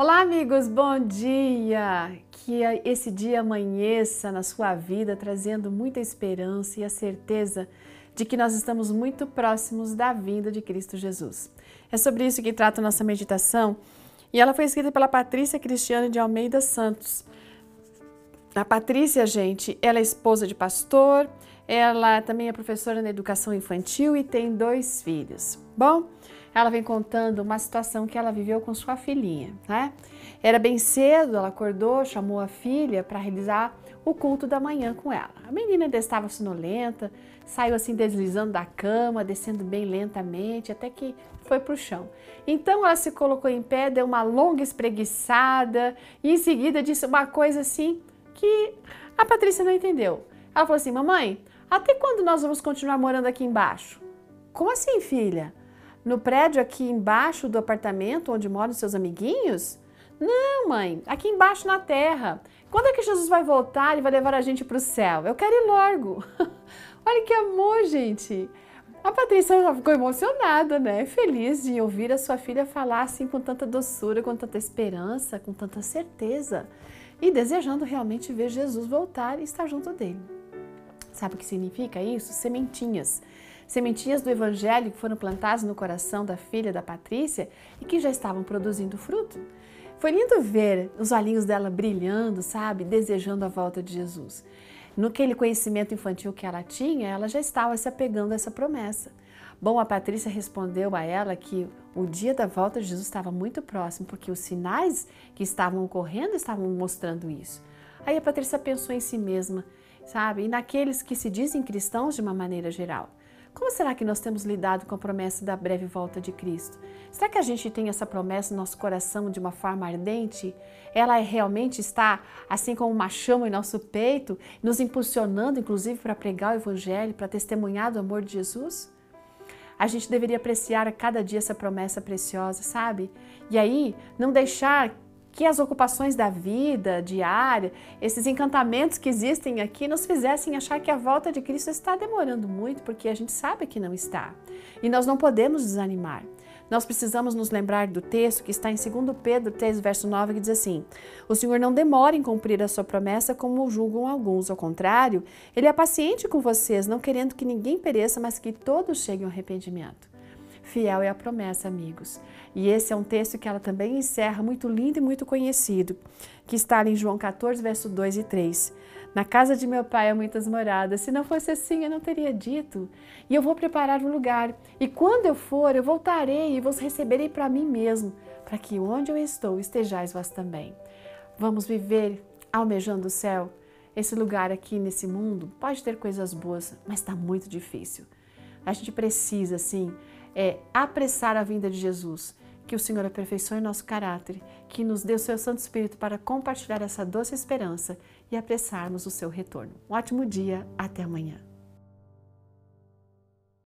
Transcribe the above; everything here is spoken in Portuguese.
Olá, amigos, bom dia! Que esse dia amanheça na sua vida trazendo muita esperança e a certeza de que nós estamos muito próximos da vinda de Cristo Jesus. É sobre isso que trata nossa meditação e ela foi escrita pela Patrícia Cristiane de Almeida Santos. A Patrícia, gente, ela é esposa de pastor, ela também é professora na educação infantil e tem dois filhos. Bom, ela vem contando uma situação que ela viveu com sua filhinha, né? Era bem cedo, ela acordou, chamou a filha para realizar o culto da manhã com ela. A menina ainda estava sonolenta, saiu assim deslizando da cama, descendo bem lentamente, até que foi para o chão. Então ela se colocou em pé, deu uma longa espreguiçada e em seguida disse uma coisa assim que a Patrícia não entendeu. Ela falou assim: Mamãe, até quando nós vamos continuar morando aqui embaixo? Como assim, filha? No prédio aqui embaixo do apartamento onde moram seus amiguinhos? Não, mãe, aqui embaixo na terra. Quando é que Jesus vai voltar e vai levar a gente para o céu? Eu quero ir logo. Olha que amor, gente. A Patrícia ficou emocionada, né? Feliz de ouvir a sua filha falar assim com tanta doçura, com tanta esperança, com tanta certeza e desejando realmente ver Jesus voltar e estar junto dele. Sabe o que significa isso? Sementinhas sementinhas do Evangelho que foram plantadas no coração da filha da Patrícia e que já estavam produzindo fruto. Foi lindo ver os olhinhos dela brilhando, sabe, desejando a volta de Jesus. No aquele conhecimento infantil que ela tinha, ela já estava se apegando a essa promessa. Bom, a Patrícia respondeu a ela que o dia da volta de Jesus estava muito próximo, porque os sinais que estavam ocorrendo estavam mostrando isso. Aí a Patrícia pensou em si mesma, sabe, e naqueles que se dizem cristãos de uma maneira geral. Como será que nós temos lidado com a promessa da breve volta de Cristo? Será que a gente tem essa promessa no nosso coração de uma forma ardente? Ela realmente está assim como uma chama em nosso peito, nos impulsionando, inclusive, para pregar o Evangelho, para testemunhar do amor de Jesus? A gente deveria apreciar a cada dia essa promessa preciosa, sabe? E aí, não deixar que as ocupações da vida diária, esses encantamentos que existem aqui, nos fizessem achar que a volta de Cristo está demorando muito, porque a gente sabe que não está. E nós não podemos desanimar. Nós precisamos nos lembrar do texto que está em 2 Pedro 3, verso 9, que diz assim: O Senhor não demora em cumprir a sua promessa, como julgam alguns. Ao contrário, Ele é paciente com vocês, não querendo que ninguém pereça, mas que todos cheguem ao arrependimento. Fiel é a promessa, amigos. E esse é um texto que ela também encerra, muito lindo e muito conhecido, que está em João 14, verso 2 e 3. Na casa de meu pai há muitas moradas. Se não fosse assim, eu não teria dito. E eu vou preparar um lugar. E quando eu for, eu voltarei e vos receberei para mim mesmo, para que onde eu estou estejais vós também. Vamos viver almejando o céu. Esse lugar aqui nesse mundo pode ter coisas boas, mas está muito difícil. A gente precisa, sim, é apressar a vinda de Jesus. Que o Senhor aperfeiçoe nosso caráter, que nos dê o seu Santo Espírito para compartilhar essa doce esperança e apressarmos o seu retorno. Um ótimo dia, até amanhã.